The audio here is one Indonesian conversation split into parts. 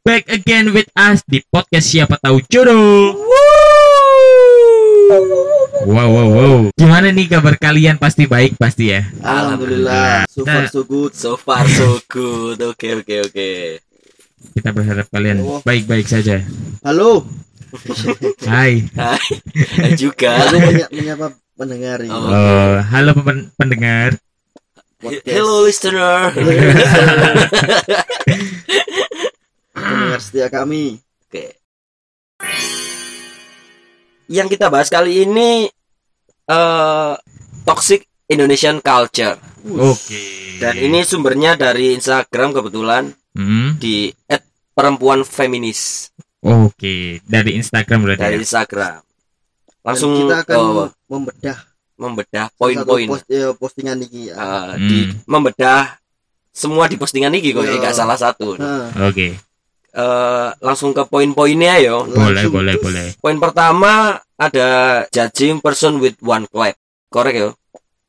back again with us di podcast siapa tahu jodoh. Wow wow wow. Gimana nih kabar kalian? Pasti baik pasti ya. Alhamdulillah. So far so good. So far so good. Oke oke oke. Kita berharap kalian Oh. baik-baik saja. Halo. Hai. Hai juga. Aku menya- menyapa pendengar ini. Oh. Oh, halo pen- pendengar. Podcast. Hello listener. Pendengar setia kami. Oke. Yang kita bahas kali ini eh toxic Indonesian culture. Oke. Dan ini sumbernya dari Instagram kebetulan Hmm, di @perempuan feminis Oke, dari Instagram berarti. dari ya? Instagram. Dan Langsung kita akan oh, membedah membedah poin-poin post- ya, postingan ini ya. Eh, di Hmm. membedah semua di postingan ini kok ya Iya. nggak salah satu. Nah, Oke, Eh, langsung ke poin-poinnya yo. boleh langsung. boleh boleh. Poin pertama ada judging person with one clap. Korek yo.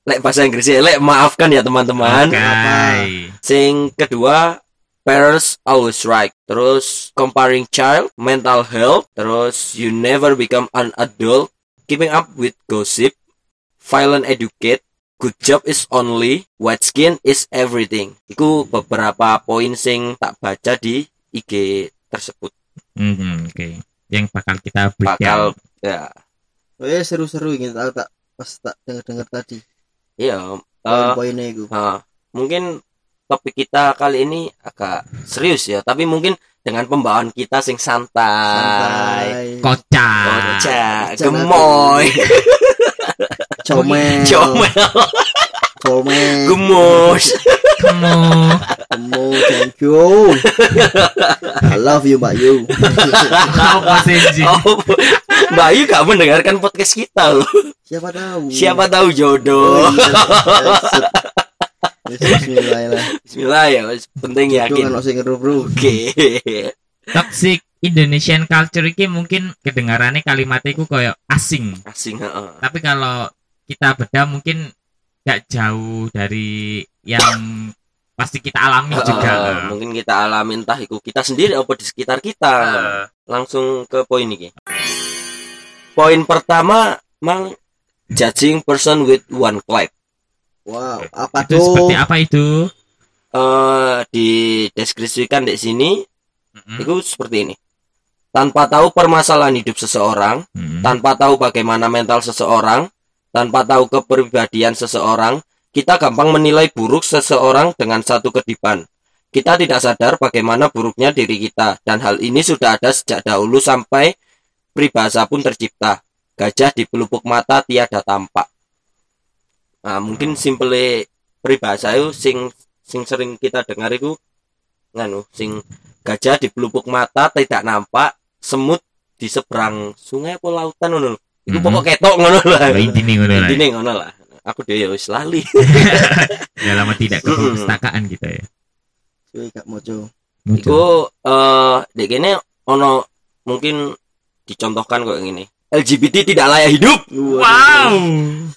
Lek bahasa Inggrisnya, lek maafkan ya teman-teman. Oke. Sing kedua parents always right. Terus comparing child, mental health, terus you never become an adult, keeping up with gossip, violent educate, good job is only, white skin is everything. Iku beberapa poin sing tak baca di IG tersebut. Hmm, Oke, yang bakal kita Bakal breakdown. ya Oh, eh seru-seru ini tak tak pas tak dengar-dengar tadi. iya eh, Poin-poinnya itu. Nah, mungkin topik kita kali ini agak serius ya, tapi mungkin dengan pembawaan kita sing santai, Santai. Kocak. kocak, Kocak gemoy, Comel. comel, Gemus. Kamu. Kamu thank you. I love you Mbak Yu. Oh, Mbak Ayu gak mendengarkan podcast kita loh. Siapa tahu. Siapa tahu Oh, jodoh. iya. Yes, Bismillah lah. Bismillah ya, penting yakin. sing ngeru, bro. Oke. Toxic Indonesian culture ini mungkin kedengarannya kalimatnya itu kayak asing. Asing, heeh. Tapi kalau kita bedah mungkin gak jauh dari yang pasti kita alami juga. Heeh, mungkin kita alami entah itu kita sendiri apa di sekitar kita. Eh, langsung ke poin ini. Poin pertama, mang judging person with one clap. Wow, apa itu tuh? seperti apa itu? Eh dideskripsikan di sini Mm-mm. itu seperti ini. Tanpa tahu permasalahan hidup seseorang, Mm-mm. tanpa tahu bagaimana mental seseorang, tanpa tahu kepribadian seseorang, kita gampang menilai buruk seseorang dengan satu kedipan. Kita tidak sadar bagaimana buruknya diri kita, dan hal ini sudah ada sejak dahulu sampai peribahasa pun tercipta. Gajah di pelupuk mata tiada tampak. Nah, mungkin simple peribahasa itu sing sing sering kita dengar itu nganu sing gajah di pelupuk mata tidak nampak, semut di seberang sungai atau lautan ngono. Iku Mhm. pokok ketok ngono lah. Oh, intine ngono lah. Intine ngono lah. Aku dhewe ya wis lali. Ya lama tidak ke perpustakaan kita ya. Cuy, Kak Mojo. Iku eh dek kene ono mungkin dicontohkan kok ngene. LGBT tidak layak hidup. Wow.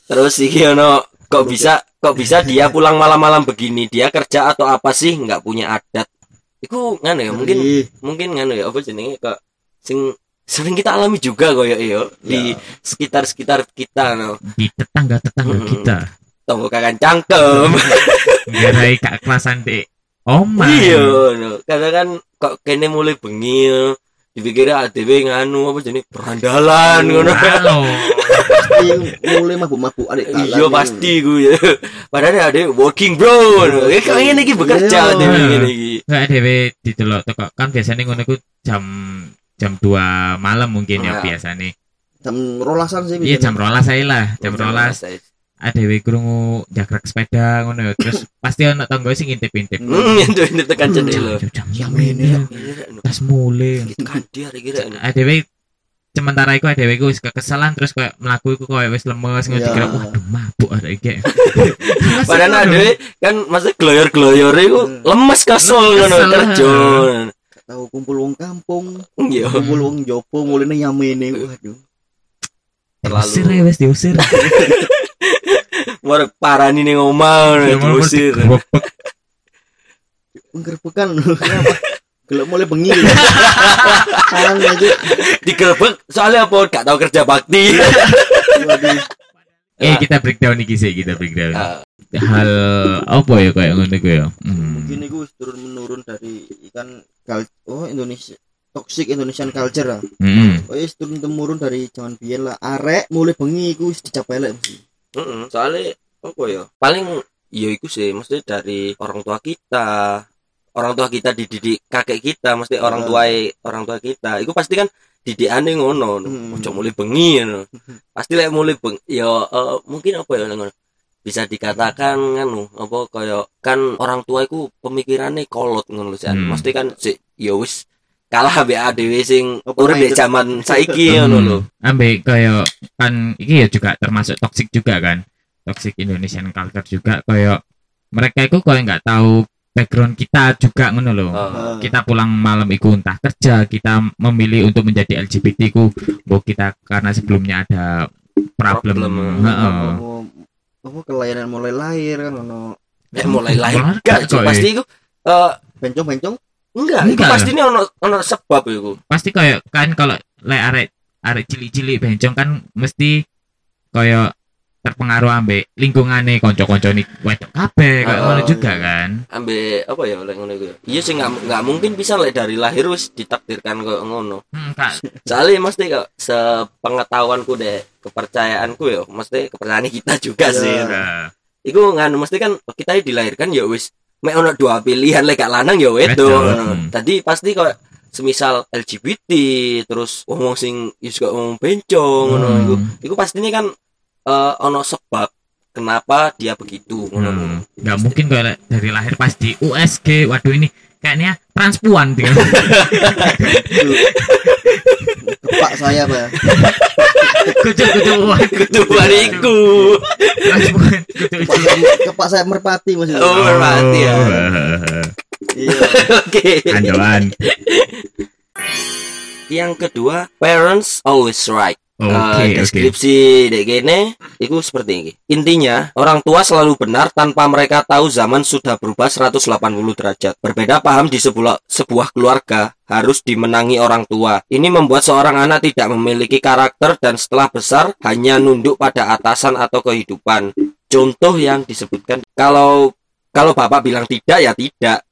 Terus iki ono kok bisa kok bisa dia pulang malam-malam begini? Dia kerja atau apa sih? nggak punya adat. Iku nganu ya mungkin Ngeri. mungkin nganu ya apa jenenge kok sing sering kita alami juga kok ya iyo di sekitar-sekitar kita no. Di tetangga-tetangga Mm-mm. kita. Tonggo kakan cangkem. Garai kak kelasan dek. Oma. iya no. Kadang kan kok kene mulai bengi no. dipikir ADW nganu apa jenis berandalan ngono. Halo. Pasti mulai mabuk-mabuk adik Iya pasti gue ya. Padahal ada working bro. no. Eh kok ngene iki bekerja Iya. dhewe ngene iki. Nggak dewe didelok kan biasanya ngono ku jam jam 2 malam mungkin ya Ah. biasanya. Jam rolasan sih. Iya jam rolas saya lah, jam rolas. Adewe krungu jagrek sepeda ngono ya. Terus pasti ana tangga sing intip-intip. Hmm, itu ini tekan jendela. Jam- Jam Jam jam ini ya. ini. Tas mulai. Kan kira Adewe sementara iku adewe ku wis kekesalan terus kayak mlaku iku koyo wis lemes ngono Iya. dikira waduh mabuk ada iki. Padahal ada kan masa gloyor-gloyor itu lemes kasol ngono Kesel. Tahu kumpul wong kampung, Iya. kumpul wong jopo mulai nyamene. Waduh. Diusir ya wis diusir. War parani ning omah ngono, diusir. Menggerbekan. Kenapa? gelek mulai bengi kan aja digerebek soalnya apa gak tahu kerja bakti Eh kita breakdown iki sih kita breakdown. Ah, Hal apa ya kayak ngono ku ya? Hmm. mungkin itu turun menurun dari kal oh Indonesia toxic Indonesian culture lah. Hmm. oh yes, turun temurun dari zaman biyen lah. Arek mulai bengi iku wis dicapai lek mesti mm-mm. soalnya apa ya? Paling ya itu sih mesti dari orang tua kita. Orang tua kita dididik kakek kita mesti orang tua orang tua kita. Itu pasti kan didikane ngono. Hmm. ojo mulai bengi ngono. Pasti lek mulai bengi ya eh, mungkin apa ya ngono bisa dikatakan kan apa kaya kan orang tua iku pemikirannya kolot ngono lho. Hmm. mesti kan si ya wis kalah ambek dhewe sing urip di zaman saiki ngono lho Hmm. Ambek kayak kan iki ya juga termasuk toxic juga kan. Toxic Indonesian culture juga kayak mereka itu kayak nggak tahu background kita juga ngono loh. Ah. Kita pulang malam itu entah kerja, kita memilih untuk menjadi LGBT ku, kita karena sebelumnya ada problem. Problem. Heeh. apa apa kelahiran mulai lahir kan ono eh mulai lahir Mulai gak kok, eh. pasti iku eh, bencong bencong enggak itu Enggak. pasti ini ono ono sebab iku Pasti kayak kan kalau lek arek arek cilik-cilik bencong kan mesti kayak terpengaruh ambek lingkungane konco-konco nih wedok kabeh kayak Oh, ngono juga kan. ambek apa ya oleh ngono iku ya? iya sih nggak nggak mungkin bisa lek dari lahir wis ditakdirkan kayak ngono Hmm, kak, soalnya mesti kok sepengetahuanku deh kepercayaanku ya mesti kepercayaan kita juga Iya. sih Nah, iku nganu mesti kan kita dilahirkan ya wis mek ono dua pilihan lek lanang ya wedo hmm. tadi pasti kok semisal LGBT terus wong sing ya juga ngomong bencong ngono Hmm. iku iku pastinya kan eh, ono sebab kenapa dia begitu ngono hmm, nggak mungkin kayak dari lahir pasti USG. Waduh ini kayaknya transpuan dengan kepak saya pak. Kucuk-kucukan. kudu bariku. Kepak saya merpati maksudnya Oh, merpati ya. Oh, iya. Oke. Andalan. yang kedua parents always right Oke, Eh, oke. deskripsi dek gini itu seperti ini. Intinya orang tua selalu benar tanpa mereka tahu zaman sudah berubah 180 derajat. Berbeda paham di sebuah sebuah keluarga harus dimenangi orang tua. Ini membuat seorang anak tidak memiliki karakter dan setelah besar hanya nunduk pada atasan atau kehidupan. Contoh yang disebutkan kalau kalau bapak bilang tidak ya tidak.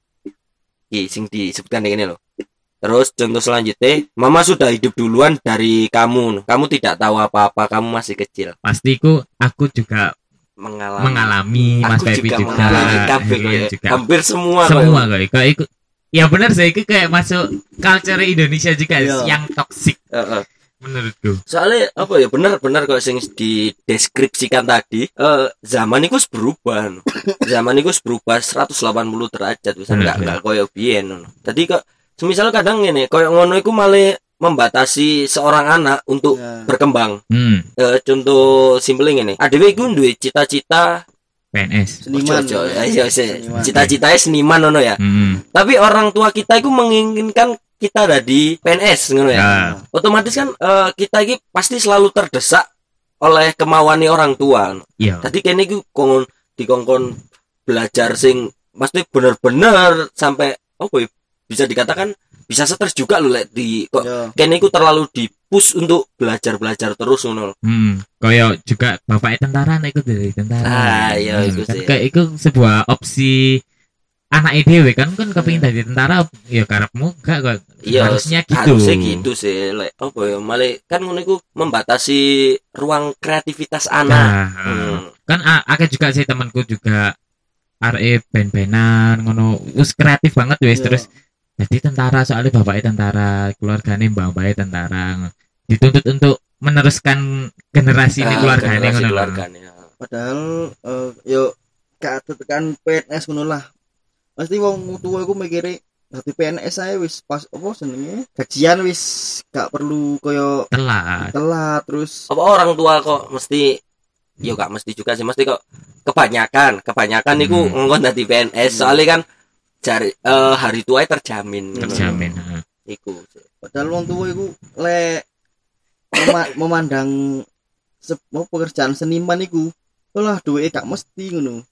Ih, sing disebutkan ini loh Terus contoh selanjutnya, mama sudah hidup duluan dari kamu. Kamu tidak tahu apa-apa, kamu masih kecil. Pastiku aku juga Mengalami. mengalami Mas juga juga. mengalami Iya, kayak. juga. Hampir semua. Semua kayak. kayak kayak ikut. Ya benar saya itu kayak masuk culture Indonesia juga Iya. yang toxic Heeh. menurutku. Soalnya apa ya benar-benar kok sing dideskripsikan tadi, eh, zaman itu berubah. no. zaman itu berubah 180 derajat bisa enggak enggak koyo biyen. no. Tadi kok semisal kadang ngene, koyo ngono iku malah membatasi seorang anak untuk Ya. berkembang. Hmm, Eh, contoh simpel ini, adewe iku duwe cita-cita PNS. seniman ojo. Ayo. Cita-citanya seniman ngono ya. Hmm. Tapi orang tua kita itu menginginkan kita jadi PNS ngono ya. Ya. Otomatis kan eh, kita ini pasti selalu terdesak oleh kemauan orang tua. Iya. Tadi kene iku kongon dikongkon belajar sing pasti bener-bener sampai apa ya bisa dikatakan bisa stres juga loh lek di kok Ya. kene iku terlalu dipush untuk belajar-belajar terus ngono. Hmm, koyo juga bapaknya tentara nah ikut dari tentara. Ah, iya, Hmm, iku kan sih. kayak itu sebuah opsi anak dhewe kan kan kepengin Hmm. jadi tentara ya karepmu gak kok Iya, harusnya gitu. harusnya gitu sih. Lek apa ya malah kan ngono iku membatasi ruang kreativitas anak. Nah, Hmm. kan akeh juga sih temanku juga arek ben-benan ngono wis kreatif banget wis Ya. terus jadi tentara soalnya bapaknya tentara keluarganya mbak-mbaknya tentara dituntut untuk meneruskan generasi ini Ah, keluarganya generasi ngono lho. keluargane. padahal eh, yo gak tekan PNS ngono lah pasti wong tua aku mikire dadi PNS saya wis pas apa senenge gajian wis gak perlu koyo telat telat terus Apa orang tua kok mesti yo gak mesti juga sih mesti kok kebanyakan kebanyakan niku Hmm. ngongkon dadi PNS soalnya kan cari eh, hari tua terjamin terjamin ha. iku padahal wong tua iku le mema- memandang mau pekerjaan seniman iku lah duwe gak mesti ngono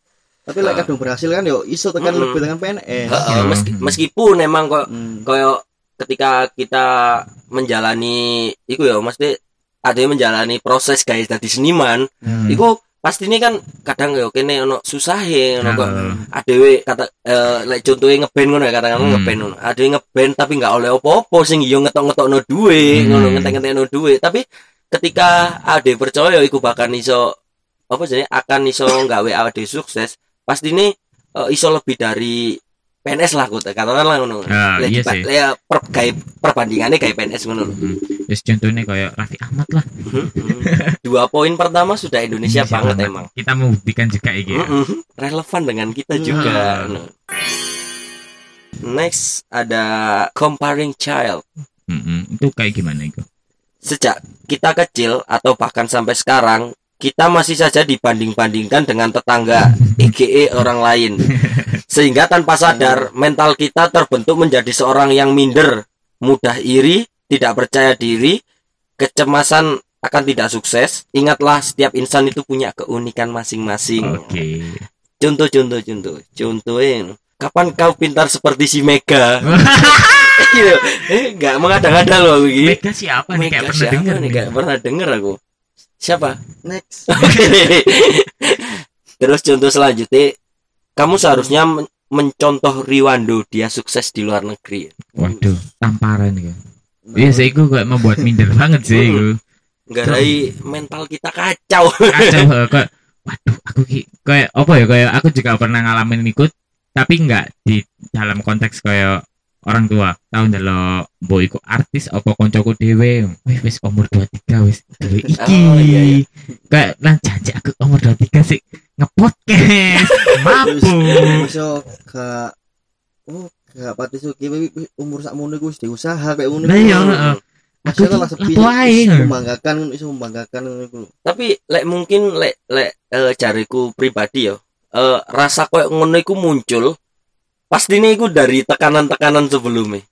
tapi lek Ah. kadung berhasil kan yo iso tekan Mm-mm. lebih dengan PNS Heeh, Hmm. meski- meskipun emang kok Hmm. koyo ketika kita menjalani iku ya mesti ada yang menjalani proses guys dari seniman Hmm. iku pasti ini kan kadang ya kene ono susahe ono kok adewe kata eh lek contohnya ngeband ngono ya katakan Hmm. ngeband ngono adewe ngeband tapi nggak oleh opo-opo sing yo ngetok-ngetokno duwe Hmm. ngono ngetek-ngetekno duwe tapi ketika ade percaya iku bahkan iso apa sih akan iso nggawe ade sukses pasti ini eh, iso lebih dari PNS lah kok katakanlah ngono Ah, Lek iya sih. ya, per, gawe perbandingannya kayak PNS ngono. Hmm. Terus contohnya kayak Raffi Ahmad lah. Dua poin pertama sudah Indonesia, Indonesia banget banget. emang. Kita membuktikan juga iki ya. Mm-mm. Relevan dengan kita juga. Hmm. Nah. Next ada comparing child. Mm-mm. Itu kayak gimana itu? Sejak kita kecil atau bahkan sampai sekarang kita masih saja dibanding-bandingkan dengan tetangga, EGE orang lain. Sehingga tanpa sadar mental kita terbentuk menjadi seorang yang minder, mudah iri, tidak percaya diri, kecemasan akan tidak sukses. Ingatlah setiap insan itu punya keunikan masing-masing. Oke. Contoh, contoh, contoh. Contohin. Kapan kau pintar seperti si Mega? Gitu. eh, nggak mengada-ngada loh aku ini. Mega siapa nih kayak Mega pernah siapa denger nih? nih. Kayak pernah denger aku. Siapa? next Terus contoh selanjutnya, kamu seharusnya men- mencontoh Riwando, dia sukses di luar negeri. Waduh, tamparan ya. Iya sih, itu kayak membuat minder banget sih itu. Garai mental kita kacau. Kacau kayak, waduh, aku ki, kayak apa ya kayak aku juga pernah ngalamin ikut, tapi nggak di dalam konteks kayak orang tua tahu ndelok mbok iku artis apa koncoku dhewe wis wis umur 23 wis dhewe iki Oh, iya, iya. kayak lah janji aku umur 23 sih ngepodcast mampu iso gak oh gak pati suki umur sakmono iku wis diusaha kayak ngono Lah iya, heeh. Aku lah sepi ngono. membanggakan iso membanggakan ngono iku Tapi lek mungkin lek lek eh, jariku pribadi ya, eh, rasa koyo ngono iku muncul pastinya iku dari tekanan-tekanan sebelumnya.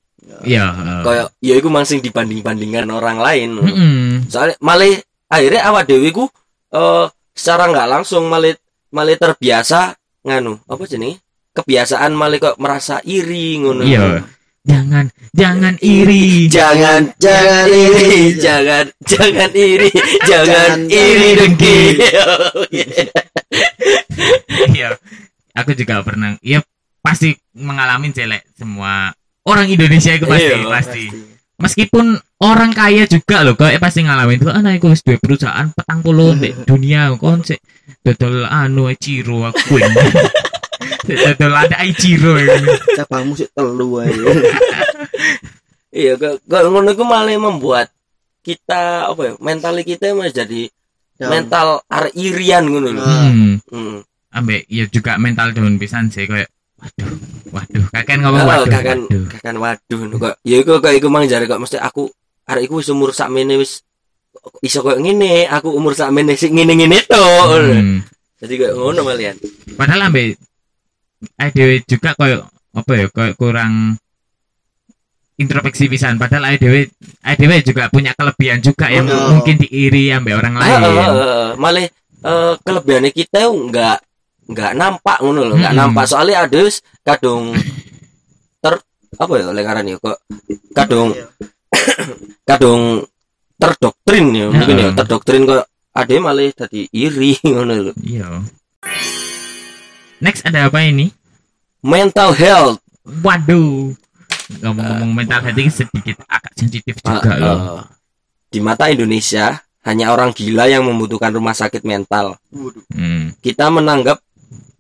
iya heeh. Kayak ya iku mangsing dibanding-bandingkan orang lain. Mm-mm. Soalnya malah akhirnya awak dewi ku eh, secara nggak langsung malah malah terbiasa nganu apa jenenge? Kebiasaan malah kok merasa iri ngono. iya jangan jangan iri Jangan jangan iri, jangan jangan iri, jangan Jangan iri dengki. iya aku juga pernah iya pasti mengalami celek semua orang Indonesia itu pasti Iya, pasti meskipun orang kaya juga loh kok pasti ngalamin itu anak iku wis duwe perusahaan petang puluh di dunia kon sik dodol anu Ichiro aku ini dodol ada Ichiro ini cabang musik telu ae Iya, kok kok ngono iku malah membuat kita apa ya? Mental kita menjadi Down. mental arek irian ngono lho. Ah. hmm. Hmm. ambek ya juga mental down pisan sih kayak waduh waduh kakek ngomong Oh, waduh waduh kakan waduh kok. Ya iku kok iku mang jare kok mesti aku arek iku wis umur sakmene wis iso koyo ngene, aku umur sakmene sik ngene-ngene to. Hmm. Jadi kayak ngono malian. padahal ambek dhewe juga kayak apa ya kayak kurang introspeksi pisan padahal dhewe dhewe juga punya kelebihan juga yang Oh. mungkin diiri ambek orang Ah, lain ah, ah, ah. malah eh, kelebihannya kita enggak enggak nampak ngono loh, enggak Mm-mm. nampak soalnya ada wis kadung ter apa ya lekaran ya kok kadung kadung terdoktrin ya mungkin ya Heeh. terdoktrin kok ada malah tadi iri ngono loh. iya next ada apa ini Mental health. waduh ngomong-ngomong mental health ini sedikit agak sensitif juga Ah, loh ah. Di mata Indonesia hanya orang gila yang membutuhkan rumah sakit mental. Waduh. Hmm. kita menanggap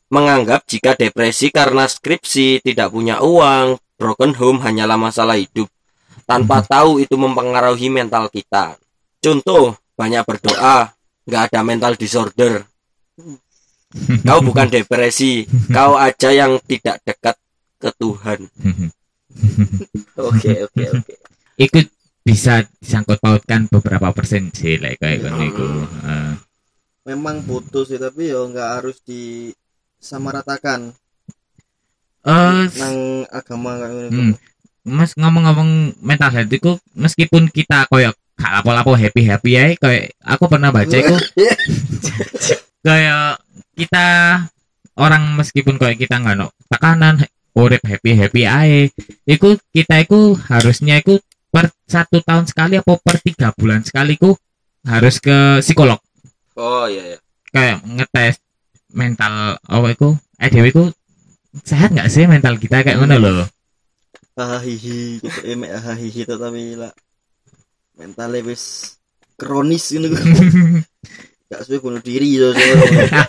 menganggap jika depresi karena skripsi, tidak punya uang, broken home hanyalah masalah hidup, tanpa tahu itu mempengaruhi mental kita. Contoh, banyak berdoa, nggak ada mental disorder. Kau bukan depresi, kau aja yang tidak dekat ke Tuhan. Oke, oke, oke. ikut bisa disangkut pautkan beberapa persen sih like kayak gitu memang butuh sih tapi ya nggak harus disamaratakan eh, nang agama kayak ngono Hmm. Mas ngomong-ngomong mental health itu meskipun kita koyo gak lapo-lapo happy-happy ya kayak aku pernah baca itu kayak kita orang meskipun kayak kita nggak no tekanan urip happy happy ae iku kita iku harusnya iku per satu tahun sekali apa per tiga bulan sekali ku harus ke psikolog. Oh iya iya. Kayak ngetes mental apa iku eh dewe iku sehat nggak sih mental kita? Kayak mana loh hahihi gitu emek hahihi tetapi lah. Mentalnya wis kronis ini gak suwe bunuh diri yo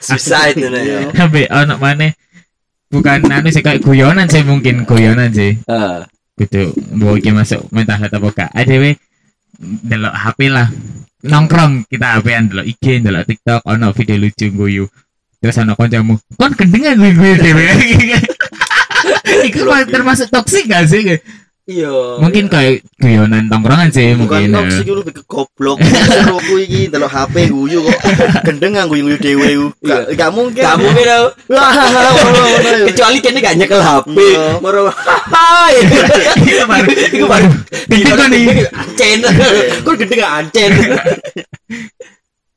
susah itu nih sampai anak mana bukan anu sih kayak guyonan sih mungkin guyonan sih. Ah, gitu mau masuk mental health apa gak. Adewe delok HP lah. Nongkrong kita HP-an delok IG delok TikTok ono video lucu guyu terus ono kancamu kon gendengan gue gue dewe Iku mah termasuk toksik gak sih? iya Mungkin kayak guyonan tongkrongan sih bukan mungkin. ya. toksik itu lebih ke goblok suruhku iki delok HP guyu kok gendengan guyu guyu dewe ku. gak gak mungkin ngono, ya. kecuali kini gak nyekel HP Iya. baru hai Iku baru itu baru Gede kan nih. ancen kok gede gak ancen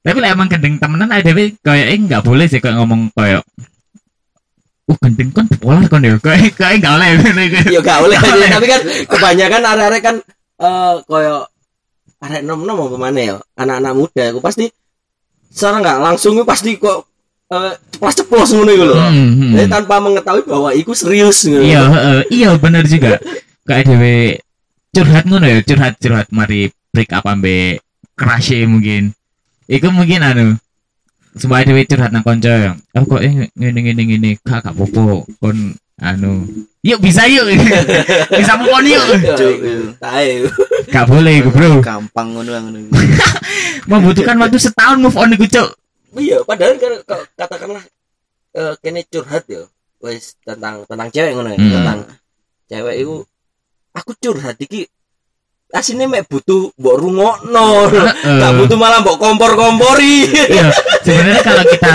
Tapi lah emang gendeng temenan ada kayak nggak boleh sih kayak ngomong kayak Uh gendeng kan polar kan ya kayak kayak nggak boleh ya gak boleh tapi kan kebanyakan arek-arek kan eh koyo arek nom-nom apa mana ya anak-anak muda aku pasti secara nggak langsung itu pasti kok eh ceplos-ceplos ngono iku lho Hmm, hmm. Jadi tanpa mengetahui bahwa itu serius. Iya, iya bener juga. Kayak dewe curhat ngono ya, curhat curhat mari break up ambe crush mungkin. Iku mungkin anu Sumpah dewe curhat nang konco ya. Oh kok eh ngene ngene ngene kak popo kon anu. Yuk bisa yuk. bisa move on yuk. Tahu. Gak boleh iku, Bro. gampang ngono ngono Membutuhkan waktu setahun move on iku, Cuk. Iya, padahal kan katakanlah eh kene curhat ya. Wis tentang tentang cewek ngono ya, Hmm. tentang cewek itu aku curhat iki asine mek butuh mbok rungokno. Gak butuh malah mbok kompor-kompori. Iya, sebenarnya kalau kita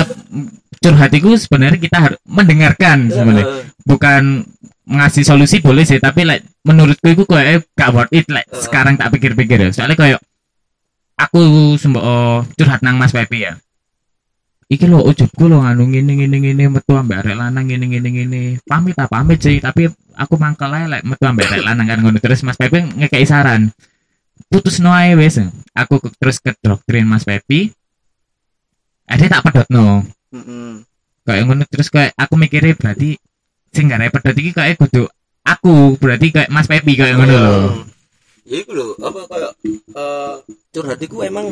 curhat itu sebenarnya kita harus mendengarkan sebenarnya. Bukan ngasih solusi boleh sih tapi like menurutku itu kayak gak worth it like Uh. sekarang tak pikir-pikir ya soalnya kayak aku sembo oh, curhat nang Mas Pepi ya iki lo ujubku lo nganu ngene ngene ngene metu ambek arek lanang ngene ngene ngene. Pamit apa pamit sih tapi aku mangkel ae like metu ambek arek lanang kan ngono terus Mas Pepi ngekei saran. Putus no ae wes aku ke- terus ke doktrin Mas Pepi. Ada tak pedot no kayak ngono terus kayak aku mikirnya berarti sing gak repot iki kayak kudu aku berarti kayak Mas Pepi kayak ngono loh Ya iku lho, apa kayak eh curhat iku emang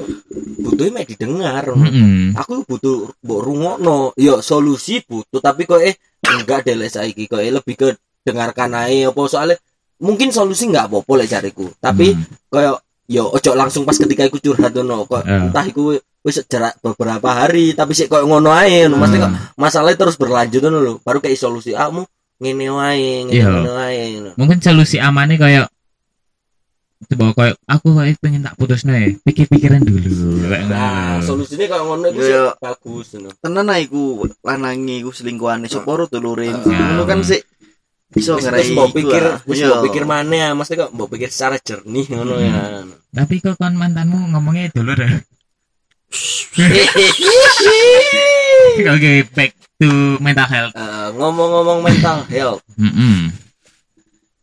butuhnya mek didengar. Mm-mm. aku butuh mbok rungokno ya solusi butuh tapi kok eh enggak deh lek saiki kok eh lebih ke dengarkan ae apa soalnya mungkin solusi enggak apa-apa lek cariku tapi Hmm. kayak ya ojo langsung pas ketika iku curhat ngono kok Eh. entah iku wis jarak beberapa hari tapi sih kok ngono ae kok Hmm. masalahnya terus berlanjut ngono lho baru kayak solusi kamu ngene wae ngene Iya. wae mungkin solusi amannya kayak coba kayak aku kayak pengen tak putus nih pikir-pikiran dulu. Kayak nah ngono. solusinya kayak ngono sih Iya. bagus ngono. Tenan ae iku lanange iku selingkuhane sapa ro dulure Ah. ngono kan ngerai wis mbok iku pikir Iya. mbok pikir mana ya mesti kok mbok pikir secara jernih ngono ya. Tapi kok kan mantanmu ngomongnya dulu deh oke back to mental health. Eh, ngomong-ngomong mental health,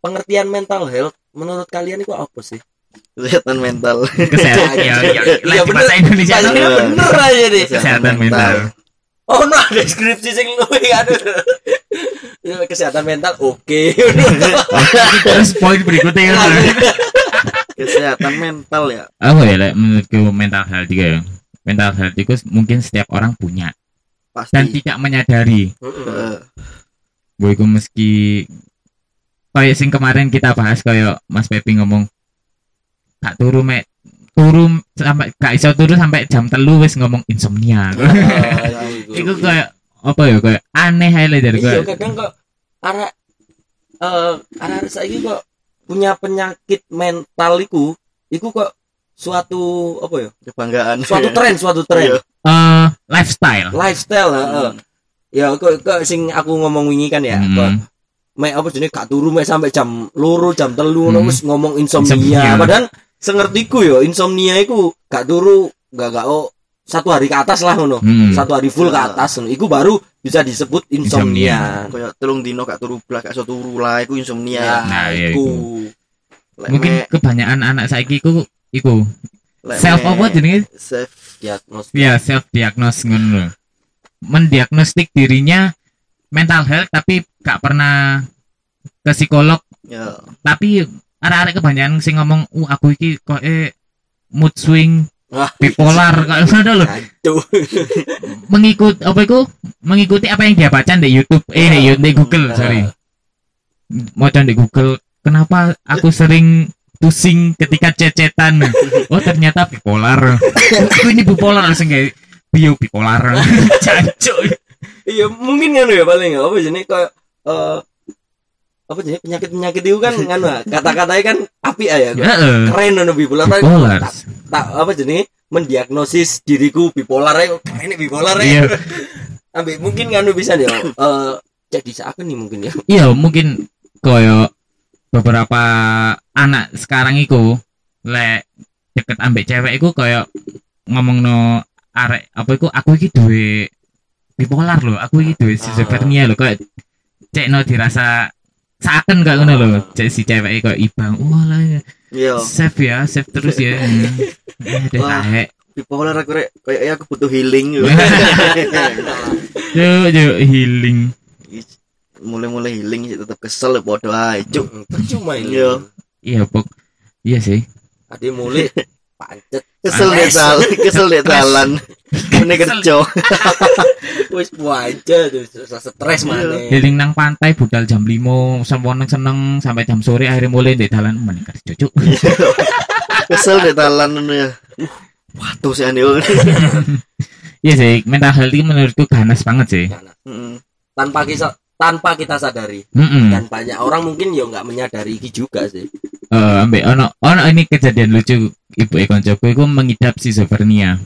pengertian mental health menurut kalian itu apa sih? kesehatan mental kesehatan ya, ya, Iya, like bahasa Indonesia Bahasa tuh. bener aja nih. Kesehatan mental. Oh, no, deskripsi sing luwih aduh. Ya, Kesehatan mental oke. terus poin berikutnya ya. kesehatan mental ya apa ya like, menurutku mental health juga ya mental health itu mungkin setiap orang punya dan pasti tidak menyadari Heeh. bahwa itu meski kayak sing kemarin kita bahas kayak Mas Pepi ngomong gak turu mek turu sampai gak iso turu sampai jam telu wis ngomong insomnia Ah, itu kayak apa ya kayak aneh aja dari Iya, kadang kok arek eh arek saiki kok punya penyakit mental iku, iku kok suatu apa ya? kebanggaan Suatu tren, suatu tren. Iya. eh, lifestyle lifestyle heeh. Ya kok kok sing aku ngomong wingi kan ya, Hmm. kok mek apa jenenge gak turu mek sampai jam loro jam telu ngono Hmm. wis ngomong insomnia. Insomnia. Padahal sengertiku yo insomnia iku gak turu gak gak oh, satu hari ke atas lah ngono. Hmm. Satu hari full ke Ya. atas ngono. Iku baru bisa disebut insomnia. Kayak telung dino gak turu blas, gak iso turu lah iku insomnia. Nah, Nah, iya, iku. Mungkin me- kebanyakan anak saiki iku iku lek self me- apa jenenge Self Diagnos. ya self diagnose ngono mendiagnostik dirinya mental health tapi gak pernah ke psikolog. Ya. tapi arek-arek kebanyakan sing ngomong uh aku iki kok eh mood swing Wah, bipolar. Ngono lho. Aduh. mengikut apa itu mengikuti apa yang dia baca di YouTube. Eh di, YouTube, di Google sorry. Mau di Google kenapa aku sering pusing ketika cecetan? Oh ternyata bipolar. Aku ini bipolar langsung kayak bio bipolar. Cancuk Iya, mungkin kan ya paling apa jenis kayak eh apa jenis penyakit-penyakit itu kan kan kata-katanya kan api ya. Heeh. Keren ngono bipolar. bipolar Tak, tak apa jenis mendiagnosis diriku bipolar ya keren nih bipolar ya. Ambil mungkin kan bisa ya eh jadi seakan nih mungkin ya. iya mungkin koyo beberapa anak sekarang iku lek deket ambek cewek iku koyo ngomong no arek apa iku aku iki duwe bipolar loh aku iki duwe schizophrenia loh kayak cek no dirasa seakan gak ngono loh cek si cewek kok ibang wah lah ya Iya. save ya save terus ya deh Wah. tahe Bipolar aku rek kayak aku butuh healing. yuk yuk healing Mulai-mulai healing sih tetap kesel ya bodoh ae, cuk. Percuma ini. Iya. iya pok iya sih Ade mulai pancet Kesel deh kesel deh jalan. Ini kerja. wis pancet terus stres mana. healing nang pantai budal jam 5 seneng seneng sampai jam sore akhirnya mulai di dalan mana kerja cuk Kesel jalan ngono ya. Uh, Waduh sih ane. iya sih mental health itu menurutku ganas banget sih Heeh. Tanpa kita tanpa kita sadari Mm-mm. dan banyak orang mungkin ya nggak menyadari iki juga sih. Eh, ambek ono ono ini kejadian lucu ibu ekoncoku itu mengidap schizophrenia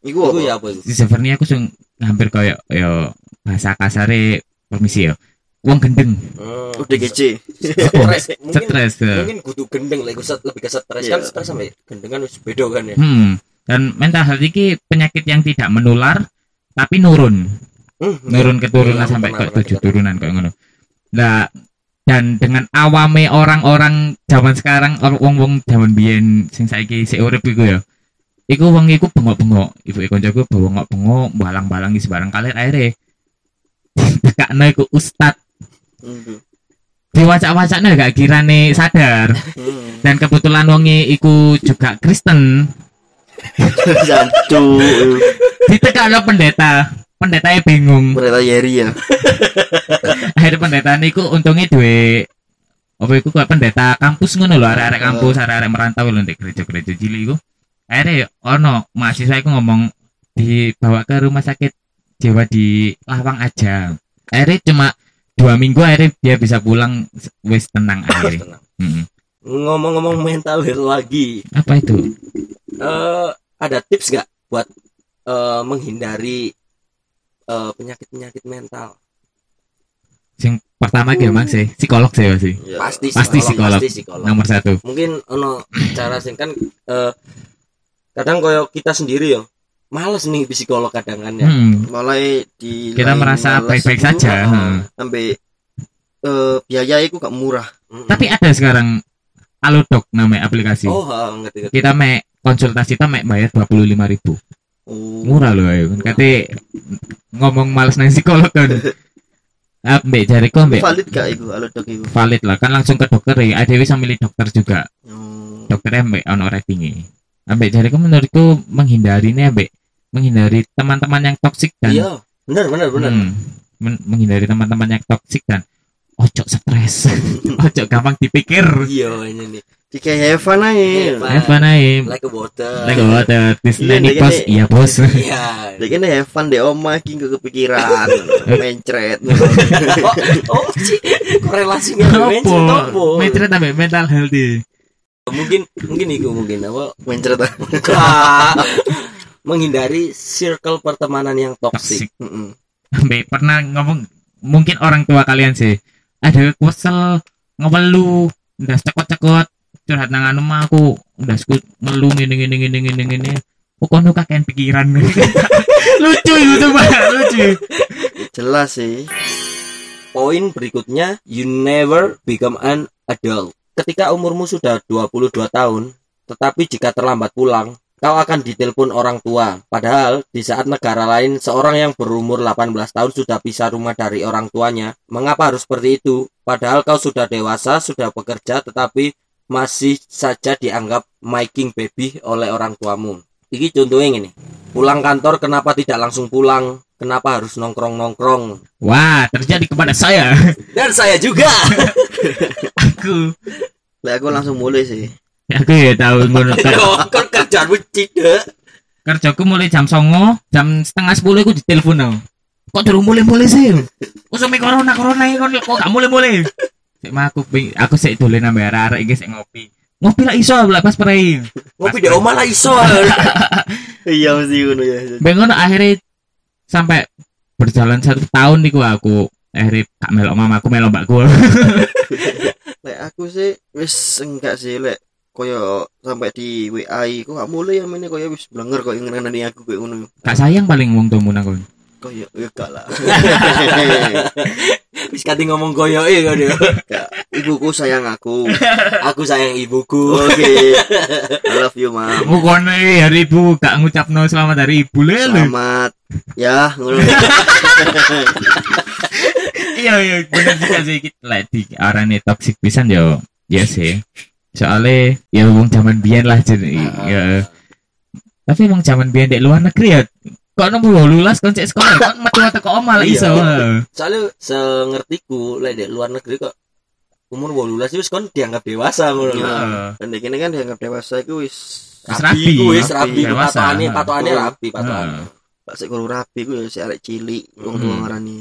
Iku Iku apa? ya apa itu? schizophrenia aku sing hampir kayak yo bahasa kasare permisi yo wong gendeng Hmm. Udah kece. stres mungkin stres mungkin kudu gendeng lah set lebih ke stres Iya. kan stres sampai gendengan wis beda kan ya hmm. dan mental health ini penyakit yang tidak menular tapi nurun Hmm, nurun keturunan Iya, sampai ke tujuh turunan kayak ngono nah dan dengan awame orang-orang zaman sekarang or- wong-wong zaman biyen sing saiki sik urip iku ya iku wong iku bengok-bengok ibu koncoku bengok-bengok balang-balangi sebarang kali akhirnya tekakno iku ustad Hmm. diwacak-wacaknya gak kirane sadar Hmm. dan kebetulan wonge iku juga Kristen Jancu. ditekakno pendeta pendetanya bingung Berita Yeri ya. akhirnya pendeta niku untungnya duwe apa iku kayak pendeta kampus ngono lho arek-arek kampus arek-arek merantau lho ndek gereja-gereja cilik iku akhirnya ono mahasiswa iku ngomong dibawa ke rumah sakit jiwa di Lawang aja. Akhirnya cuma dua minggu akhirnya dia bisa pulang wis tenang akhirnya. Tenang. Mm. ngomong-ngomong mental health lagi. Apa itu? Eh ada tips nggak buat eh, menghindari eh, penyakit-penyakit mental? Sing pertama ki Mas sih. Psikolog sih sih. Ya. pasti Pasti psikolog. pasti psikolog. Nomor satu. Mungkin ono cara sing kan eh, kadang koyo kita sendiri yo males nih psikolog kadang kan ya Hmm. Mulai di kita merasa baik-baik saja ah, hmm. Sampai eh biaya itu gak murah. Mm-mm. tapi ada sekarang Alodok namanya aplikasi oh ha, ngerti ngerti kita mek konsultasi kita mek bayar dua puluh lima ribu Oh. murah loh ayo kate ngomong males nang psikolog kan ah mbak jariku mbak Valid gak itu alo dok itu? valid lah kan langsung ke dokter ya ada bisa milih dokter juga Oh. dokternya mbak ono ratingnya ambek jariku menurutku menghindari nih mbak menghindari teman-teman yang toksik dan iya benar benar benar. Hmm, men- menghindari teman-teman yang toksik dan ojo stres ojo gampang dipikir. Iya ini nih. Jika Heaven aja. Apa naik like a water. Lagi water. Disney Iya, nih dia bos iya bos. Iya. Dia kan Heaven deh oma iki gak kepikiran. Mencret. oh, oh sih korelasinya apa? metret sampai mental healthy mungkin mungkin itu mungkin apa. Enggak. menghindari circle pertemanan yang toksik Heeh. Mbak pernah ngomong mungkin orang tua kalian sih ada kesel ngewelu udah cekot-cekot curhat nang anu mah aku udah sku ngelu ngene ngene ngene ngene ngene kok kono kakean pikiran lucu itu tuh Pak, lucu jelas sih Poin berikutnya, you never become an adult. Ketika umurmu sudah 22 tahun, tetapi jika terlambat pulang, kau akan ditelepon orang tua. Padahal di saat negara lain seorang yang berumur 18 tahun sudah pisah rumah dari orang tuanya. Mengapa harus seperti itu? Padahal kau sudah dewasa, sudah bekerja, tetapi masih saja dianggap making baby oleh orang tuamu. Iki contohnya ini. Pulang kantor kenapa tidak langsung pulang? Kenapa harus nongkrong-nongkrong? Wah, terjadi kepada saya. Dan saya juga. aku lah aku langsung mulai sih aku ya tahu ngono kan kerjaan tidak? kerjaku mulai jam songo jam setengah sepuluh aku ditelepon no. kok terus mulai mulai sih kok sampai corona corona ini kok kok gak mulai mulai Sik mah aku ping- aku sik dolen nambah arek iki sik ngopi ngopi lah iso lah pas prai Ngopi di omah lah iso. iya mesti ngono ya Bengono akhirnya sampai berjalan satu tahun niku aku akhirnya gak melok mamaku melok mbakku. Lek aku sih wis enggak sih lek koyo sampai di WA kok gak mulai ya ini koyo wis blenger koyo ngenani aku koyo ngono. Gak sayang paling wong tuamu nang kono koyo ya gak lah Wis kati ngomong koyoke kok dia. Gak. ibuku sayang aku Aku sayang ibuku. oke I love you mam Bukan hari ibu gak ngucapno selamat hari ibu le lho. selamat ya ngono Iya iya bener juga sih kita lah di arane toxic pisan yo. Ya sih. Soalnya ya wong zaman biyen lah jadi ya. Tapi wong zaman biyen di luar negeri ya kok nomor lulas kon cek sekolah kok metu-metu kok omah lah Iya. iso. Soalnya sengertiku lek di luar negeri kok umur 18 wis kon dianggap dewasa ngono. Heeh. dan ini kan dianggap dewasa itu wis rapi. wis rapi patokane patokane rapi patokane. Heeh. Pak sik kudu rapi ku ya si arek cilik wong tua Hmm. ngarani.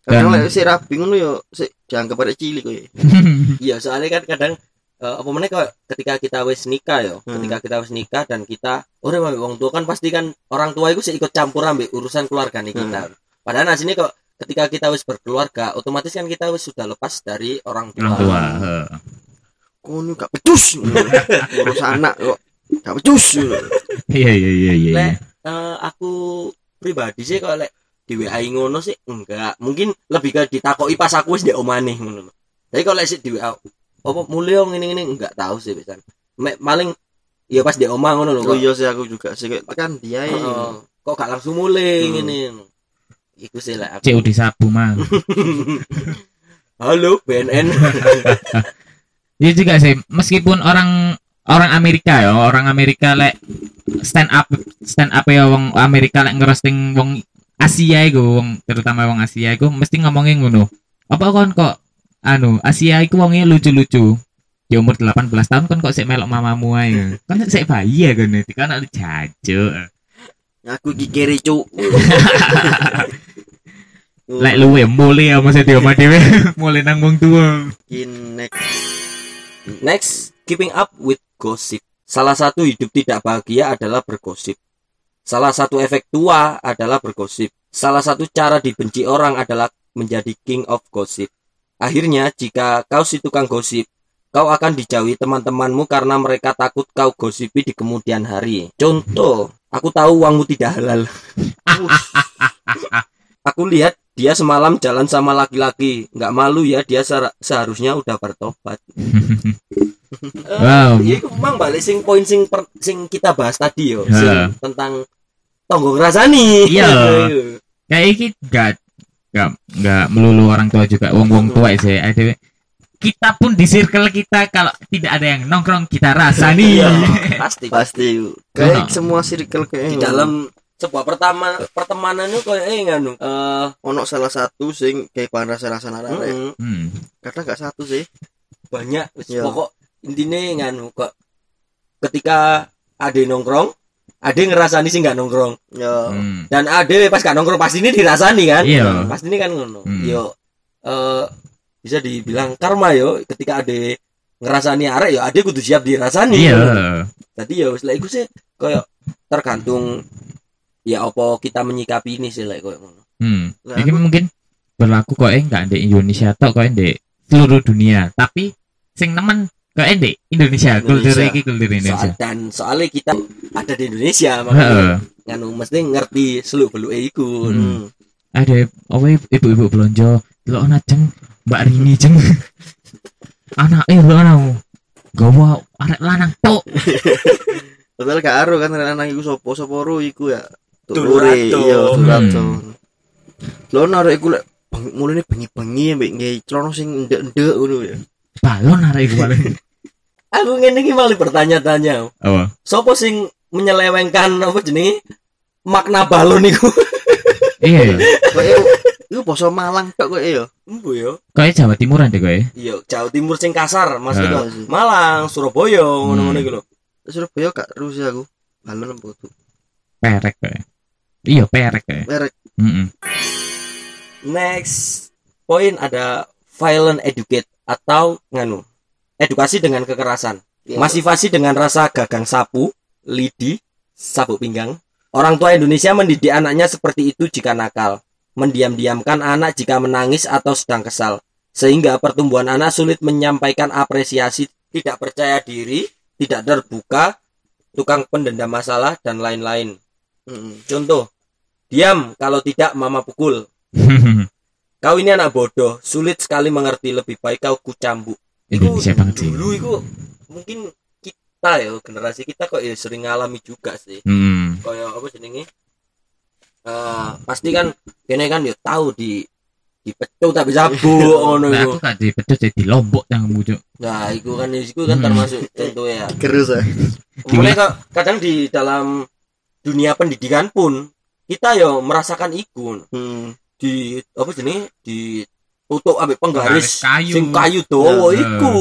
Kadang lek si rapi ngono yo sik dianggap arek cilik kok ya. Iya, soalnya kan kadang eh, apa meneh kok ketika kita wis nikah yo, Hmm. ketika kita wis nikah dan kita ora ambek wong tua kan pasti kan orang tua itu sih ikut campur ambek urusan keluarga nih kita. Padahal nah sini kok ketika kita wis berkeluarga, otomatis kan kita wis sudah lepas dari orang tua. Orang tua. Kono gak becus. Ngurus anak kok gak becus. Iya iya iya iya. Lek eh, aku pribadi sih kalau lek di WA ngono sih enggak. Mungkin lebih ke ditakoki pas aku wis ndek omah nih ngono. Tapi kalau lek sih di WA apa mulya ngene ngene enggak tahu sih pisan. Mek paling ya pas ndek omah ngono lho. Oh iya sih aku juga sih tekan dia Heeh. kok gak langsung mulai Hmm. ngene. Iku sih lek aku. Cek udah sabu mah. Halo BNN. Iya juga sih, meskipun orang orang Amerika ya, orang Amerika lek stand up stand up ya wong Amerika lek ngerosting wong Asia iku, wong terutama wong Asia iku mesti ngomongin ngono. Apa kon kok anu Asia iku wongnya lucu-lucu. Ya umur 18 tahun kan kok sik melok mamamu ae. Kan sik bayi ya kan itu kan jajo. aku iki kere cuk. Lek luwe mulai ya masa di omah dhewe, mulai nang wong tua. Kinek. Next, keeping up with gossip. Salah satu hidup tidak bahagia adalah bergosip. Salah satu efek tua adalah bergosip. Salah satu cara dibenci orang adalah menjadi king of gossip. Akhirnya, jika kau si tukang gosip, kau akan dijauhi teman-temanmu karena mereka takut kau gosipi di kemudian hari. Contoh, aku tahu uangmu tidak halal. aku lihat dia semalam jalan sama laki-laki. Nggak malu ya, dia seharusnya udah bertobat. Wow. Iya, memang balik sing poin sing per- sing kita bahas tadi yo, sing tentang tonggo ngrasani. Iya. kayak iki gak gak gak melulu orang tua juga wong wong tua sih ada kita pun di circle kita kalau tidak ada yang nongkrong kita rasani Iya, pasti. Pasti. Kayak Ono. semua circle kayak Di dalam sebuah pertama pertemanan itu kayak eh nganu eh ono salah satu sing kayak pan rasa-rasa arek. mm, hmm. Kadang gak satu sih. banyak wis Iya. pokok intinya nganu kok ketika ada nongkrong ada ngerasani sih nggak nongkrong Ya. Hmm. dan ada pas gak nongkrong pasti ini dirasani kan Iya. pasti ini kan ngono Hmm. yo eh bisa dibilang karma yo ketika ada ngerasani arek ya ada kudu siap dirasani iya tadi ya setelah itu sih kayak tergantung ya apa kita menyikapi ini sih like, kayak ngono hmm. Ini aku- mungkin berlaku kok enggak di Indonesia atau kok di seluruh dunia tapi sing nemen kok di Indonesia kultur iki kultur Soal, Indonesia dan soalnya kita ada di Indonesia makanya nganu mesti ngerti seluk beluk iku Hmm. Hmm. ada apa ibu-ibu belanja delok jeng Mbak Rini jeng anak eh delok ana gawa arek lanang tok Padahal gak aro kan anak iku sapa sapa ro iku ya. Durato. Iya. Hmm. Lho arek iku lek mulane bengi-bengi mbek nggae celana sing ndek-ndek ngono ya. balon arek iku paling Aku ngene iki malah bertanya-tanya. apa Sopo sing menyelewengkan apa jenenge makna balon iku? iya ya Kayak iku basa Malang tok kok ya. Embo yo. kayak Jawa Timuran deh kowe Iya, Jawa Timur sing kasar, Iya sih. Malang, Surabaya, ngono-ngono iki lho. Surabaya gak terus ya aku. Balon apa tuh? perek kowe iya perek kowe Merek Heeh. Next poin ada violent educate atau nganu edukasi dengan kekerasan. Masifasi dengan rasa gagang sapu, lidi, sabuk pinggang. Orang tua Indonesia mendidik anaknya seperti itu jika nakal, mendiam-diamkan anak jika menangis atau sedang kesal, sehingga pertumbuhan anak sulit menyampaikan apresiasi, tidak percaya diri, tidak terbuka, tukang pendendam masalah dan lain-lain. Mm. Contoh, diam kalau tidak mama pukul. Kau ini anak bodoh, sulit sekali mengerti lebih baik kau kucambuk. Indonesia banget sih Dulu itu mungkin kita ya generasi kita kok ya sering ngalami juga sih. Hmm. Kayak apa jenenge? Eh pasti kan kene kan ya tahu di di pecut tapi sabuk ngono Nah, iku. aku gak dipedot jadi lombok yang muncul. Nah, itu kan itu kan Hmm. termasuk contohnya ya. Gerus ya. Mulai kok kadang di dalam dunia pendidikan pun kita ya merasakan iku Hmm. di apa jenenge di tutup ambek penggaris kayu. sing kayu dawa Heeh. iku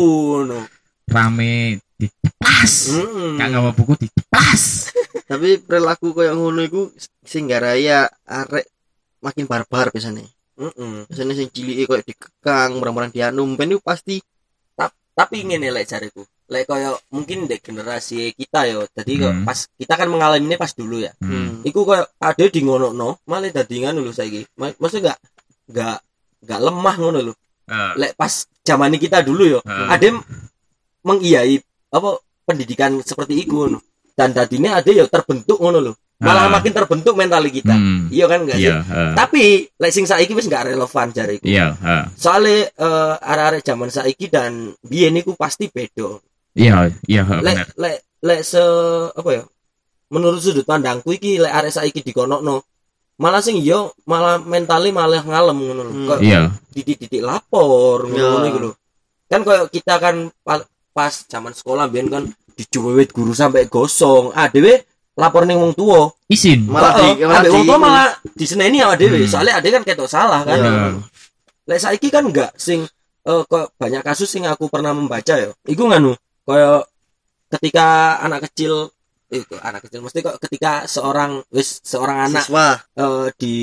no. Rame dicepas. Hmm. Gak ngawa buku dicepas. Tapi perilaku koyo ngono iku sing garaya arek makin barbar biasanya. Mm-mm. Biasanya sing cilike koyo dikekang, barang-barang dianum, ben iku pasti Tapi ngene lek jariku. Lek koyo mungkin dek generasi kita yo. Jadi Hmm. pas kita kan mengalami ini pas dulu ya. Hmm. hmm. Iku koyo ada di ngono no, malah dadi ngono lho saiki. Ma- Maksudnya enggak enggak lemah ngono lho. Eh, Lek pas zaman kita dulu yo, eh. ada mengiyai apa pendidikan seperti itu ngono. Dan tadinya ada yo terbentuk ngono lho. Malah Ah. makin terbentuk mental kita. Hmm. Iya kan enggak sih? Eh. Tapi lek sing saiki wis enggak relevan jariku. Iya, eh. Soalnya eh, arek-arek zaman saiki dan biyen iku pasti beda. Iya, iya, eh, Lek lek lek se apa ya? Menurut sudut pandangku iki lek arek saiki dikonokno malah sing yo malah mentali malah ngalem ngono lho. Hmm. Kok Iya. didik-didik lapor ngono Iya. iku lho. Kan koyo kita kan pa- pas zaman sekolah biyen kan dicuwet guru sampai gosong. Ah dhewe lapor ning wong tuwa. Izin. Malah di- malah ambek wong di- tuwa malah diseneni awak dhewe. Hmm. Soalnya ade kan ketok salah kan. Iya. Lek saiki kan enggak sing eh, kok banyak kasus sing aku pernah membaca ya. Iku nganu koyo ketika anak kecil eh kok anak kecil mesti kok ketika seorang wis seorang anak siswa eh, di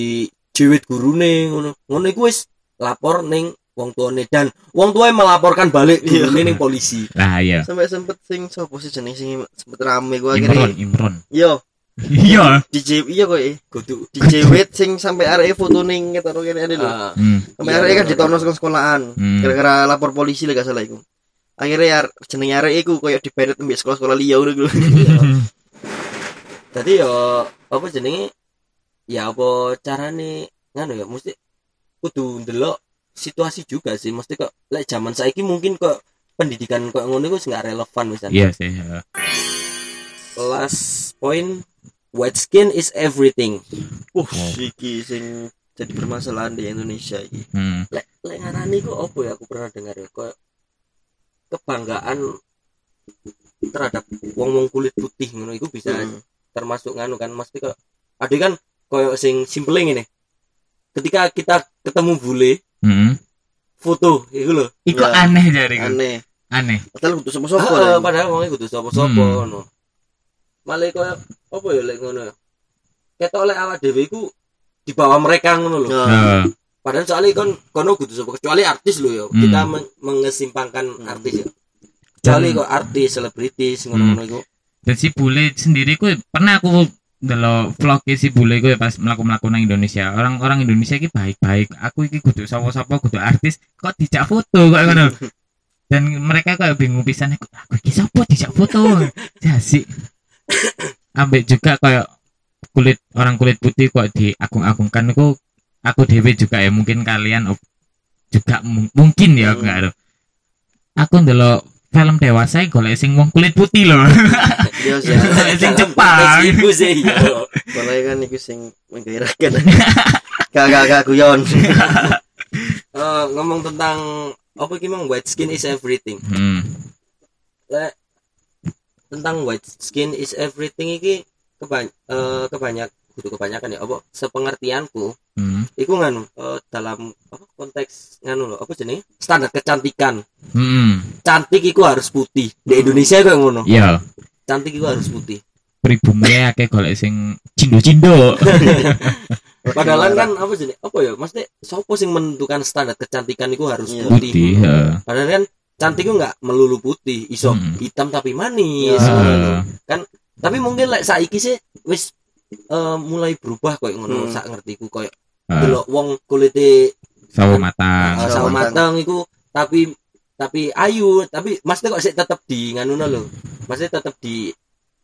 jewit gurune ngono. Ngono iku wis lapor ning wong tuane dan wong tuane melaporkan balik Iya. gurune ning polisi. Lah iya. sampai sempet sing sapa sih jeneng sing sempet rame gua Imron, akhirnya Imron. yo Iya. di iya kok eh. Kudu di jewet sing sampai arek foto ning ketara kene ada lho Ah, Hmm. sampai Iya, arek kan bener. ditono saka sekolahan Hmm. gara-gara lapor polisi lah gak salah iku akhirnya ya jeneng arek iku koyo diberet mbek sekolah-sekolah liya ngono iya. Tadi yo apa jenenge? Ya apa carane nganu ya mesti kudu ndelok situasi juga sih mesti kok lek zaman saiki mungkin kok pendidikan kok ngono iku wis nggak relevan misalnya. Iya sih. eh. Last point white skin is everything. uh iki sing jadi permasalahan di Indonesia iki Hmm. lek lek ngarani kok apa ya aku pernah dengar ya kok kebanggaan terhadap wong wong kulit putih ngono itu bisa Hmm. Termasuk nganu kan mesti kok ada kan koyo sing simple ini ketika kita ketemu bule Hmm. foto itu loh Iku Ya. aneh jari aneh Aneh. padahal kudu sapa-sapa Ah, lah. padahal wong kudu sapa-sapa Hmm. ngono malah koyo apa ya lek ngono ketok lek awak dhewe iku di bawah mereka ngono loh Ya. Eh, Padahal soalnya kan kono kudu sapa kecuali artis lo ya. Hmm. Kita men- mengesimpangkan Hmm. artis ya. Kecuali kok artis, selebritis ngono-ngono iku. Dan si bule sendiri ku pernah aku delok vlog si bule ku pas melaku melaku nang Indonesia. Orang-orang Indonesia iki baik-baik. Aku iki kudu sapa-sapa kudu artis kok dijak foto? Kok ngono. Dan mereka kok bingung pisan aku aku iki sapa dijak foto? Jasik. Ambek juga kayak kulit orang kulit putih kok diagung-agungkan itu aku dewe juga ya mungkin kalian juga mu- mungkin ya enggak aku ndelok film dewasa yang golek sing wong kulit putih loh Iya sih. Golek sing Jepang Iku sih. yo. Mulai kan iku sing menggairahkan. Gak gak gak guyon. Eh, ngomong tentang apa ki mang white skin is everything. hmm. Lek tentang white skin is everything iki kebanyak kebanyak kudu kebanyakan ya apa sepengertianku Hmm. iku nganu eh, dalam apa konteks nganu loh apa jenenge standar kecantikan Hmm. cantik iku harus putih di Indonesia kok ngono ya cantik iku harus putih pribumi akeh golek sing cindo-cindo padahal kan apa jenenge apa ya maksudnya sopo sing menentukan standar kecantikan iku harus Iya. putih putih ya. padahal kan cantik itu nggak melulu putih iso Hmm. hitam tapi manis Ya. ngono. Eh, tapi mungkin lek saiki sih wis eh, mulai berubah koyo ngono Hmm. sak ngertiku koyo eh, delok wong kulite sawo matang uh, Sawo matang iku tapi tapi ayu tapi maksudnya kok sih tetep di nganu lho maksudnya tetep di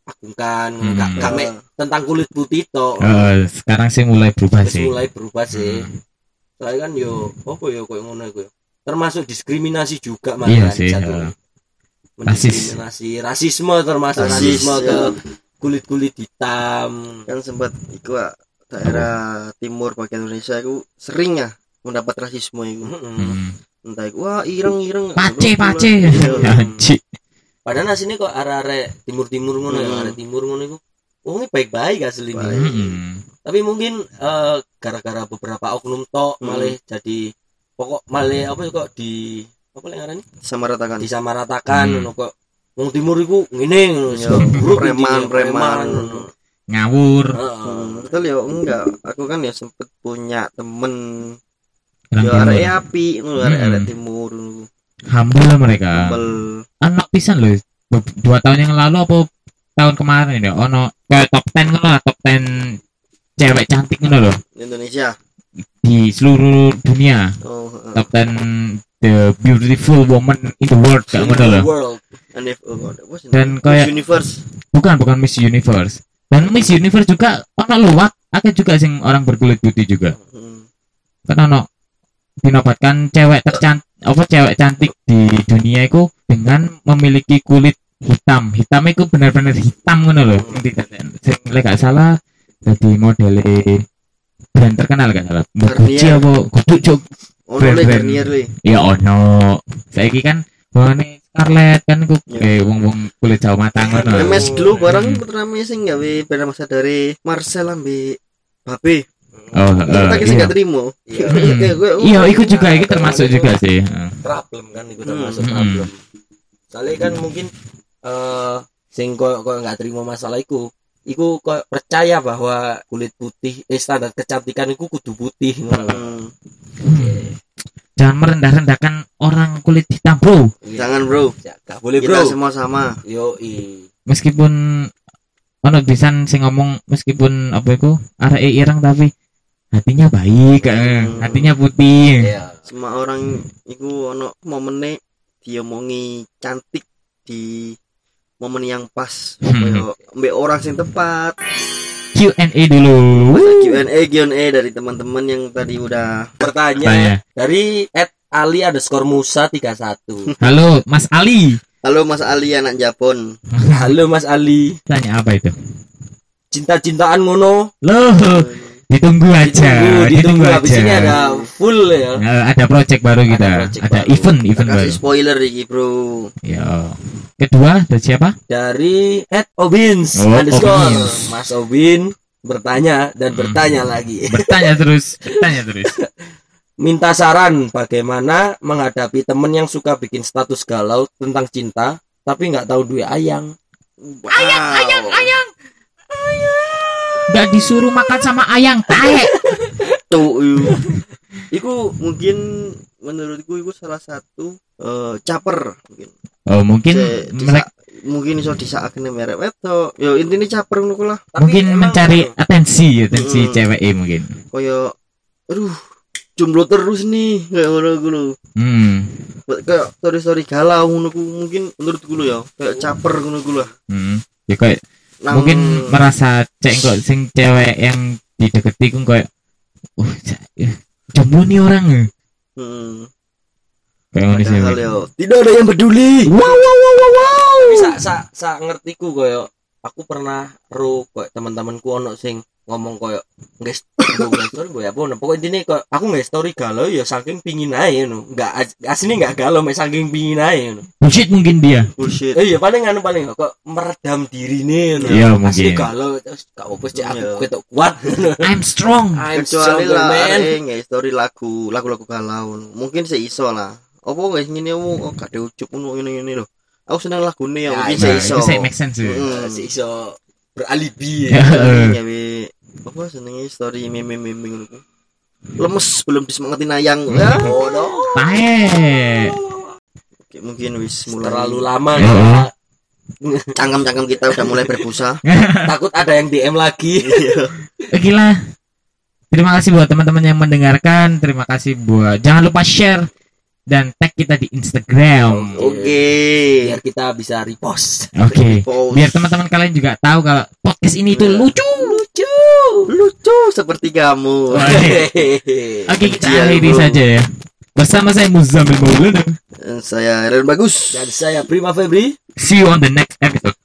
agungkan Hmm. gak gak mek tentang kulit putih to Eh, sekarang sih mulai berubah sih mulai berubah sih Hmm. soalnya kan yo apa yo koyo ngono iku yo. termasuk diskriminasi juga Iya malahan sih, satu. ya. mendiskriminasi rasisme termasuk Rasis, rasisme ya. ke kulit-kulit hitam Kan sempat iku ah, daerah timur bagian Indonesia iku sering ya mendapat rasisme iku. Mm-mm. Hmm. Entah iku wah ireng-ireng. pace pace Iya. Anjing. padahal asine kok arek-arek timur-timur ngono ya Hmm. arek timur ngono iku wongnya baik-baik asli Baik. Hmm. tapi mungkin eh, gara-gara beberapa oknum tok Hmm. malah jadi pokok malah apa kok di apa yang ngarani Sama ratakan. disamaratakan Hmm. ngono kok wong timur iku ngene ngono Iya, preman, preman. ngono. ngawur Heeh. Betul ya enggak. Aku kan ya sempet punya temen Orang ya arek api ngono arek arek Hmm. timur. humble mereka Bel anak pisan loh Be- dua tahun yang lalu apa tahun kemarin ya ono kayak top 10 ngono lah top 10 cewek cantik ngono loh Indonesia. di seluruh dunia Oh, heeh. top 10 the beautiful woman in the world kayak loh. NF oh, apa sih? Dan Miss kayak- Universe. bukan bukan Miss Universe. Dan Miss Universe juga ono luwak ada juga sing orang berkulit putih juga. Hmm. kan ono dinobatkan cewek tercantik apa cewek cantik di dunia itu dengan memiliki kulit hitam. Hitam itu benar-benar hitam ngono loh tidak sing gak salah jadi model brand terkenal gak salah. Gucci apa kudu cuk Ono Brand- le. Garnier le. ya ono saiki kan wane Scarlett kan ku Ya. kayak wong-wong kulit Jawa matang ngono MS barang Hmm. pertama sing gawe brand ambassador Marcel ambe Babe. oh Kita uh, sing iya gak terima. Iya. Hmm. Kayak gue, oh, iya itu juga itu termasuk juga sih Heeh. problem kan itu termasuk Hmm. problem soalnya kan mungkin eh sing kok kok nggak terima masalah iku iku kok percaya bahwa kulit putih eh standar kecantikan iku kudu putih ngono. Hmm. Hmm. jangan merendah-rendahkan orang kulit hitam bro Jangan bro. Ya, gak boleh Kita bro semua sama. yo i meskipun ono pisan sing ngomong meskipun apa itu arek ireng tapi hatinya baik eh, Hmm. hatinya putih ya Semua orang iku ono momennya diomongi cantik di momen yang pas. Hmm. Mbek orang sing tepat. Q&A dulu Q&A Q&A dari teman-teman yang tadi udah bertanya Tanya. dari Ed Ali underscore Musa 31 halo Mas Ali Halo Mas Ali anak Japon. halo Mas Ali tanya apa itu cinta-cintaan ngono loh ditunggu aja ditunggu. Ditunggu habis aja. ini ada full ya. Eh, ada project baru kita. Ada ada, project baru. event event baru Kasih spoiler iki, Bro. ya kedua dari siapa? Dari Ed Obins. Oh, underscore. Obins. Mas Obin bertanya dan Hmm. bertanya lagi. Bertanya terus bertanya terus. Minta saran bagaimana menghadapi temen yang suka bikin status galau tentang cinta tapi nggak tahu duit ayang. Ayang, ayang, ayang. Nggak disuruh makan sama ayang tae Tuh, iu. Iku mungkin menurutku iku salah satu eh, caper mungkin. oh mungkin disa- mereka mungkin iso disakne merek wedok. Yo intine caper ngono lah. Tapi mungkin emang- mencari atensi atensi Mm. cewek mungkin Kaya aduh, jomblo terus nih kayak ngono lho. hmm Kayak story-story galau ngono mungkin menurutku lho ya, kayak caper ngono lah. hmm ya kayak Nang- mungkin merasa cek kok sing cewek yang dideketi ku kayak ja- eh, jomblo nih orang ya Hmm. kayak ngono Padahal yo tidak ada yang peduli. wow wow wow wow wow Tapi sa sa sa ngertiku koyo aku pernah ro koyo teman-temanku ono sing ngomong koyo guys nggak story gue apa nah, pokoknya ini koyo aku nggak story galau ya saking pingin aja no nggak as- asli nggak galau mek saking pingin aja no bullshit mungkin dia Bullshit. eh iya paling anu paling kok meredam diri nih no Iya, asli mungkin. galau terus gak apa sih aku Iya. ketok kuat I'm strong I'm Kecuali stronger, lah nggak story lagu lagu-lagu galau. Mungkin sih iso lah. Apa guys ngene mu oh gak ada ucup ngono ngene ngene lho. Aku seneng lagune ya Ya, mungkin sih iso. itu saya make sense ya. Mm. masih iso beralibi Ya. Iya. Apa senengnya story meme-meme. Lemes belum disemangatin ayang. Ya. oh no. Oke, mungkin wis mulai terlalu lama Ya. Cangkem-cangkem kita udah mulai berbusa. takut ada yang DM lagi Oke lah. Terima kasih buat teman-teman yang mendengarkan. Terima kasih buat jangan lupa share dan tag kita di Instagram. Oke. biar kita bisa repost Oke. Pause. Biar teman-teman kalian juga tahu kalau podcast ini itu Iya. lucu. lucu lucu seperti kamu. Oke, kita Iya, akhiri saja ya. Bersama saya Muzamil Maulana. Dan Saya Ren Bagus. dan saya Prima Febri See you on the next episode.